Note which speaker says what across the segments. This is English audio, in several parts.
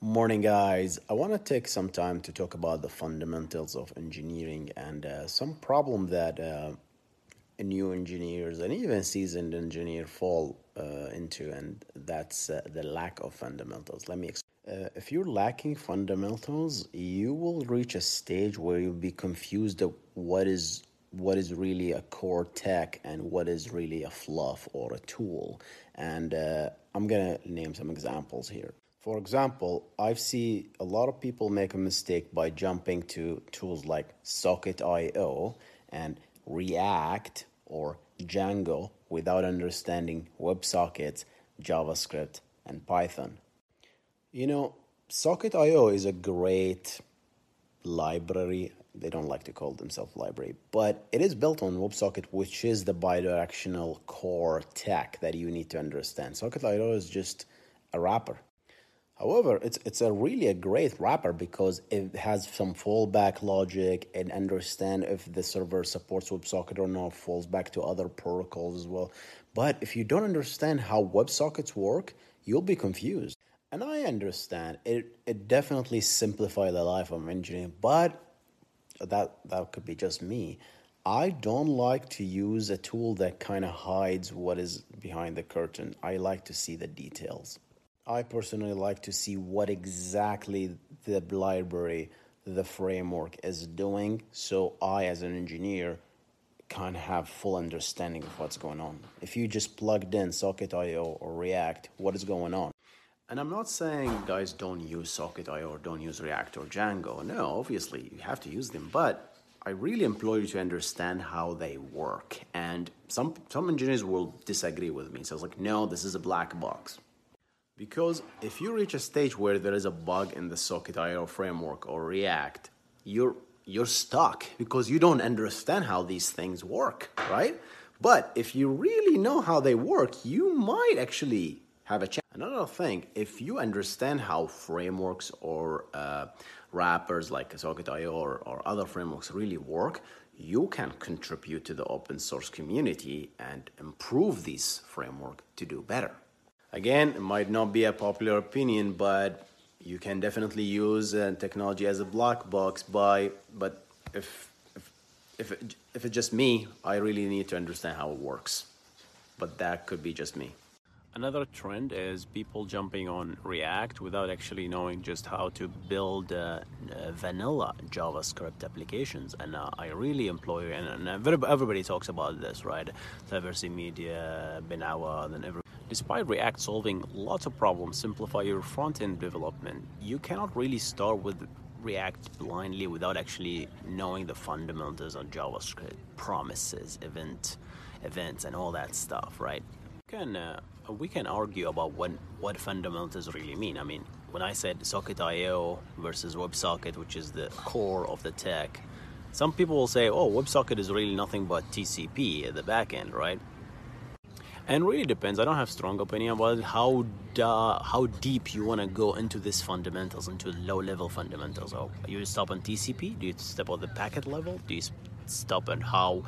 Speaker 1: Morning, guys. I want to take some time to talk about the fundamentals of engineering and uh, some problem that uh, new engineers and even seasoned engineer fall uh, into, and that's uh, the lack of fundamentals. Let me explain. Uh, if you're lacking fundamentals, you will reach a stage where you'll be confused of what is what is really a core tech and what is really a fluff or a tool. And uh, I'm gonna name some examples here. For example, I see a lot of people make a mistake by jumping to tools like Socket.io and React or Django without understanding WebSockets, JavaScript, and Python. You know, Socket.io is a great library. They don't like to call themselves library, but it is built on WebSocket, which is the bidirectional core tech that you need to understand. Socket.io is just a wrapper. However, it's it's a really a great wrapper because it has some fallback logic and understand if the server supports WebSocket or not, falls back to other protocols as well. But if you don't understand how WebSockets work, you'll be confused. And I understand it it definitely simplify the life of engineering, but that that could be just me. I don't like to use a tool that kind of hides what is behind the curtain. I like to see the details. I personally like to see what exactly the library, the framework is doing, so I, as an engineer, of have full understanding of what's going on. If you just plugged in Socket.io or React, what is going on? And I'm not saying guys don't use Socket.io or don't use React or Django. No, obviously you have to use them, but I really implore you to understand how they work. And some some engineers will disagree with me. So it's like, no, this is a black box. Because if you reach a stage where there is a bug in the Socket.io framework or React, you're you're stuck because you don't understand how these things work, right? But if you really know how they work, you might actually have a chance. Another thing, if you understand how frameworks or uh, wrappers like Socket.io or, or other frameworks really work, you can contribute to the open source community and improve this framework to do better. Again, it might not be a popular opinion, but you can definitely use uh, technology as a black box. By but if if if, it, if it's just me, I really need to understand how it works. But that could be just me. Another trend is people jumping on React without actually knowing just how to build uh, uh, vanilla JavaScript applications. And uh, I really employ, and, and everybody talks about this, right? Traversy Media, Ben Awad, and every. Despite React solving lots of problems, simplify your front-end development, you cannot really start with React blindly without actually knowing the fundamentals on JavaScript, promises, event, events, and all that stuff, right? We can uh, we can argue about what what fundamentals really mean. I mean, when I said Socket.io versus WebSocket, which is the core of the tech, some people will say, "Oh, WebSocket is really nothing but TCP at the back end, right?" And really depends. I don't have strong opinion about how da, how deep you want to go into these fundamentals, into low level fundamentals. So you stop on TCP? Do you stop on the packet level? Do you stop on how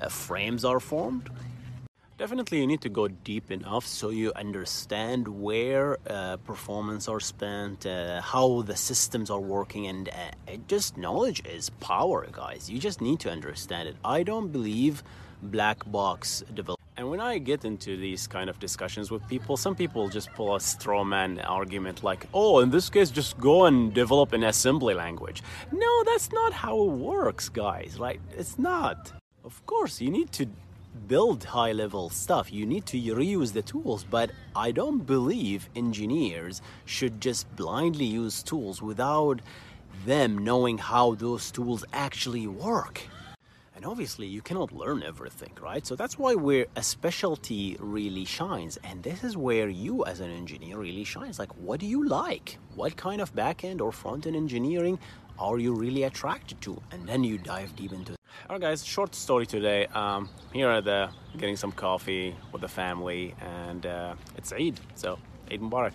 Speaker 1: uh, frames are formed? Definitely, you need to go deep enough so you understand where uh, performance are spent, uh, how the systems are working, and uh, just knowledge is power, guys. You just need to understand it. I don't believe black box development. And when I get into these kind of discussions with people, some people just pull a straw man argument like, oh, in this case, just go and develop an assembly language. No, that's not how it works, guys. Like, It's not. Of course, you need to build high level stuff. You need to reuse the tools, but I don't believe engineers should just blindly use tools without them knowing how those tools actually work. And obviously, you cannot learn everything, right? So that's why where a specialty really shines. And this is where you, as an engineer, really shines. Like, what do you like? What kind of back end or front end engineering are you really attracted to? And then you dive deep into. All right, guys, short story today. Um, here are the getting some coffee with the family, and uh, it's Eid. So, Eid Mubarak.